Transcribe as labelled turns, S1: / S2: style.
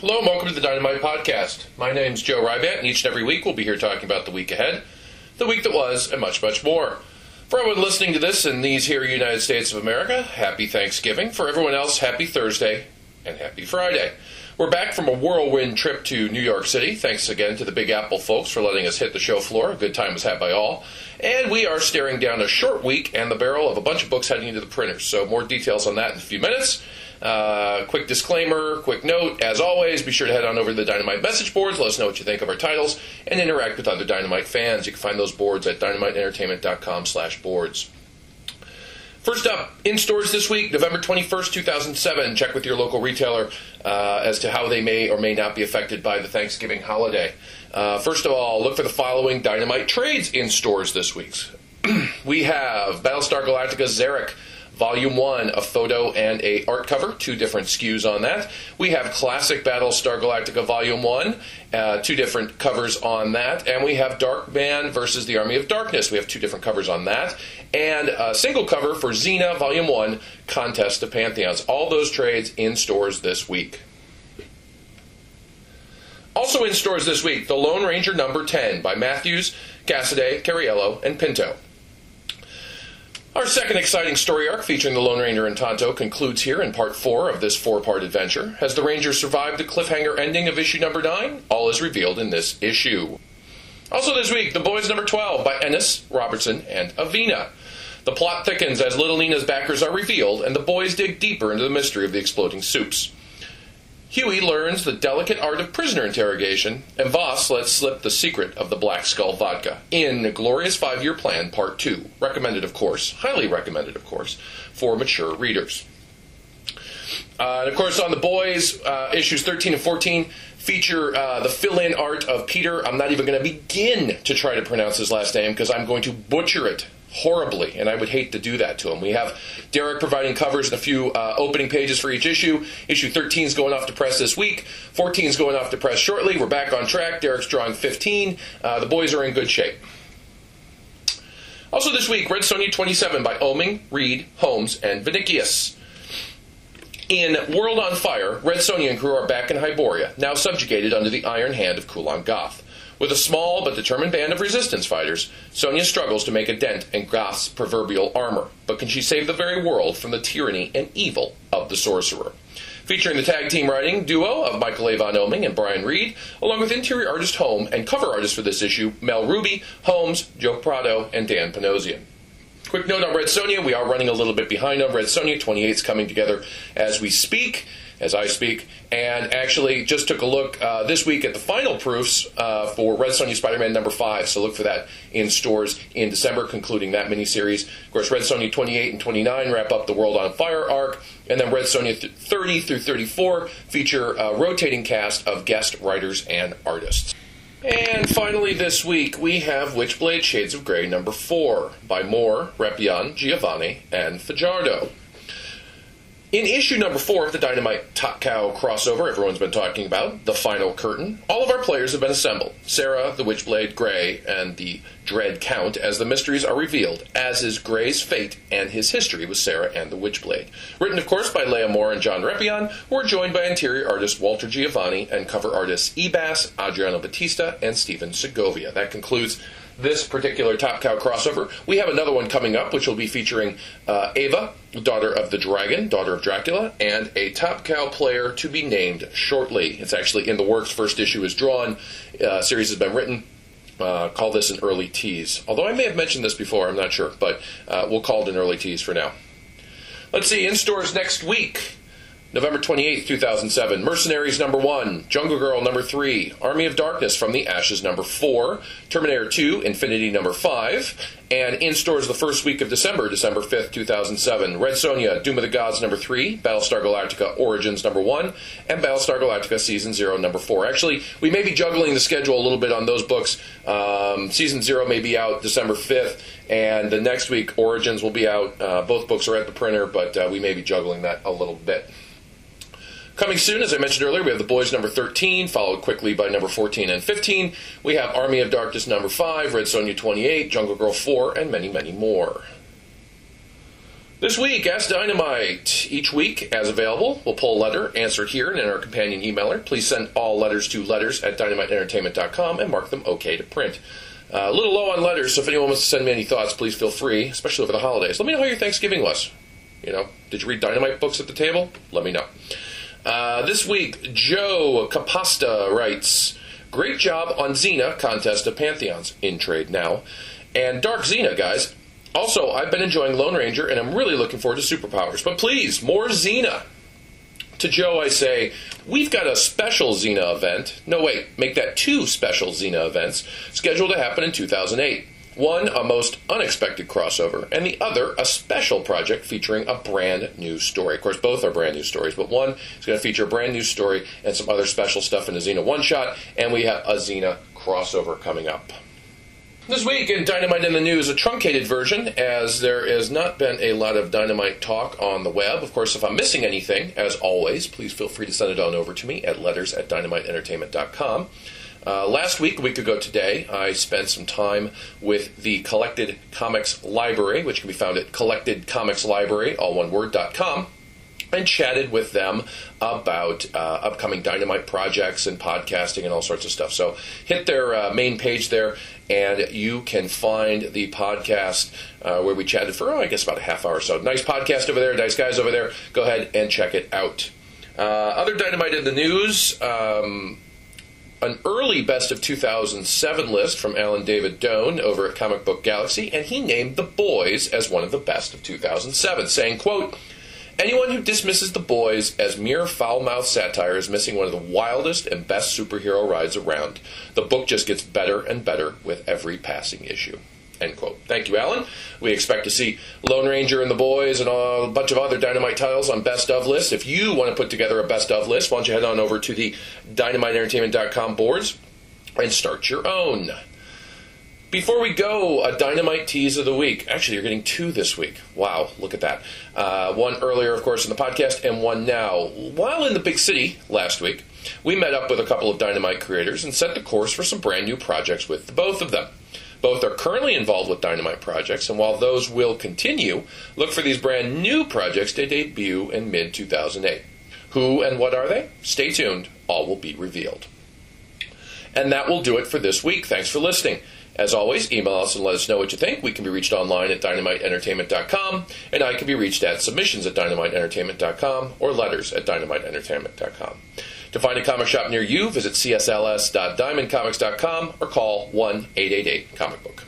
S1: Hello and welcome to the Dynamite Podcast. My name's Joe Rybandt, and each and every week we'll be here talking about the week ahead, the week that was, and much, much more. For everyone listening to this in these here United States of America, happy Thanksgiving. For everyone else, happy Thursday and happy Friday. We're back from a whirlwind trip to New York City. Thanks again to the Big Apple folks for letting us hit the show floor. A good time was had by all. And we are staring down a short week and the barrel of a bunch of books heading into the printers. So, more details on that in a few minutes. Uh, quick disclaimer, quick note. As always, be sure to head on over to the Dynamite message boards. Let us know what you think of our titles and interact with other Dynamite fans. You can find those boards at dynamiteentertainment.com slash boards. First up, in stores this week, November 21st, 2007. Check with your local retailer uh, as to how they may or may not be affected by the Thanksgiving holiday. Uh, first of all, look for the following Dynamite trades in stores this week. we have Battlestar Galactica Zarek Volume 1, a photo and a art cover, two different SKUs on that. We have Classic Battlestar Galactica Volume 1, uh, two different covers on that. And we have Dark Darkman versus the Army of Darkness. We have two different covers on that. And a single cover for Xena Volume 1, Contest of Pantheons. All those trades in stores this week. Also in stores this week, The Lone Ranger number 10 by Matthews, Cassaday, Cariello, and Pinto. Our second exciting story arc featuring the Lone Ranger and Tonto concludes here in part four of this four part adventure. Has the Rangers survived the cliffhanger ending of issue number nine? All is revealed in this issue. Also this week, The Boys number 12 by Ennis, Robertson, and Avena. The plot thickens as Little Nina's backers are revealed, and the boys dig deeper into the mystery of the exploding supes. Huey learns the delicate art of prisoner interrogation, and Voss lets slip the secret of the Black Skull vodka in the Glorious Five Year Plan Part 2. Recommended, of course, highly recommended, of course, for mature readers. Uh, and of course, on the boys, uh, issues 13 and 14 feature uh, the fill in art of Peter. I'm not even going to begin to try to pronounce his last name because I'm going to butcher it horribly, and I would hate to do that to him. We have Darick providing covers and a few uh, opening pages for each issue. Issue 13 is going off to press this week. 14 is going off to press shortly. We're back on track. Darick's drawing 15. Uh, the boys are in good shape. Also this week, Red Sonja 27 by Oeming, Reed, Homs, and Vinicius. In World on Fire, Red Sonja and crew are back in Hyboria, now subjugated under the iron hand of Kulan Gath. With a small but determined band of resistance fighters, Sonja struggles to make a dent in Gath's proverbial armor. But can she save the very world from the tyranny and evil of the sorcerer? Featuring the tag team writing duo of Michael Avon Oeming and Brian Reed, along with interior artist Home and cover artist for this issue, Mel Rubi, Homs, Joe Prado, and Dan Panosian. Quick note on Red Sonja, we are running a little bit behind on Red Sonja. 28 is coming together as we speak as I speak, and actually just took a look uh, this week at the final proofs uh, for Red Sonja Spider-Man number five. So look for that in stores in December, concluding that miniseries. Of course, Red Sonja 28 and 29 wrap up the World on Fire arc, and then Red Sonja 30 through 34 feature a rotating cast of guest writers and artists. And finally, this week we have Witchblade Shades of Grey number four by Moore, Reppion, Geovani, and Fajardo. In issue number four of the Dynamite Top Cow crossover everyone's been talking about, The Final Curtain, all of our players have been assembled. Sarah, the Witchblade, Gray, and the Dread Count as the mysteries are revealed, as is Gray's fate and his history with Sarah and the Witchblade. Written, of course, by Leah Moore and John Reppion, who are joined by interior artist Walter Geovani and cover artists Ebas, Adriano Batista, and Stephen Segovia. That concludes this particular Top Cow crossover. We have another one coming up, which will be featuring uh, Ava, daughter of the dragon, daughter of Dracula, and a Top Cow player to be named shortly. It's actually in the works. First issue is drawn. Uh, series has been written. Uh, call this an early tease. Although I may have mentioned this before, I'm not sure, but uh, we'll call it an early tease for now. Let's see, in stores next week. November 28th, 2007. Mercenaries number 1. Jungle Girl number 3. Army of Darkness from the Ashes number 4. Terminator 2. Infinity number 5. And in stores the first week of December, December 5th, 2007. Red Sonja, Doom of the Gods number 3. Battlestar Galactica Origins number 1. And Battlestar Galactica Season 0 number 4. Actually, we may be juggling the schedule a little bit on those books. Um, season 0 may be out December 5th. And the next week, Origins will be out. Uh, both books are at the printer, but uh, we may be juggling that a little bit. Coming soon, as I mentioned earlier, we have The Boys number 13, followed quickly by number 14 and 15. We have Army of Darkness number 5, Red Sonja 28, Jungle Girl 4, and many, many more. This week, Ask Dynamite. Each week, as available, we'll pull a letter, answer it here, and in our companion emailer. Please send all letters to letters at dynamiteentertainment.com and mark them OK to print. Uh, a little low on letters, so if anyone wants to send me any thoughts, please feel free, especially over the holidays. Let me know how your Thanksgiving was. You know, did you read Dynamite books at the table? Let me know. Uh, this week, Joe Capasta writes, Great job on Xena Contest of Pantheons, in trade now. And Dark Xena, guys. Also, I've been enjoying Lone Ranger, and I'm really looking forward to Superpowers. But please, more Xena. To Joe, I say, we've got a special Xena event. No, wait, make that two special Xena events scheduled to happen in 2008. One, a most unexpected crossover, and the other, a special project featuring a brand new story. Of course, both are brand new stories, but one is going to feature a brand new story and some other special stuff in a Xena one shot, and we have a Xena crossover coming up. This week in Dynamite in the News, a truncated version, as there has not been a lot of Dynamite talk on the web. Of course, if I'm missing anything, as always, please feel free to send it on over to me at letters at dynamiteentertainment.com. Uh, last week, a week ago today, I spent some time with the Collected Comics Library, which can be found at collectedcomicslibrary, all one word, dot com and chatted with them about uh, upcoming dynamite projects and podcasting and all sorts of stuff. So hit their uh, main page there, and you can find the podcast uh, where we chatted for, oh, I guess about a half hour or so. Nice podcast over there, nice guys over there. Go ahead and check it out. Uh, other dynamite in the news. Um, an early best of 2007 list from Alan David Doane over at Comic Book Galaxy, and he named The Boys as one of the best of 2007, saying, quote, Anyone who dismisses the boys as mere foul mouthed satire is missing one of the wildest and best superhero rides around. The book just gets better and better with every passing issue. End quote. Thank you, Alan. We expect to see Lone Ranger and the Boys and a bunch of other Dynamite titles on Best of lists. If you want to put together a Best of list, why don't you head on over to the dynamiteentertainment.com boards and start your own. Before we go, a dynamite tease of the week. Actually, you're getting two this week. Wow, look at that. Uh, one earlier, of course, in the podcast, and one now. While in the big city last week, we met up with a couple of dynamite creators and set the course for some brand new projects with both of them. Both are currently involved with dynamite projects, and while those will continue, look for these brand new projects to debut in mid 2008. Who and what are they? Stay tuned, all will be revealed. And that will do it for this week. Thanks for listening. As always, email us and let us know what you think. We can be reached online at dynamiteentertainment.com, and I can be reached at submissions at dynamiteentertainment.com or letters at dynamiteentertainment.com. To find a comic shop near you, visit csls.diamondcomics.com or call 1 888 Comic Book.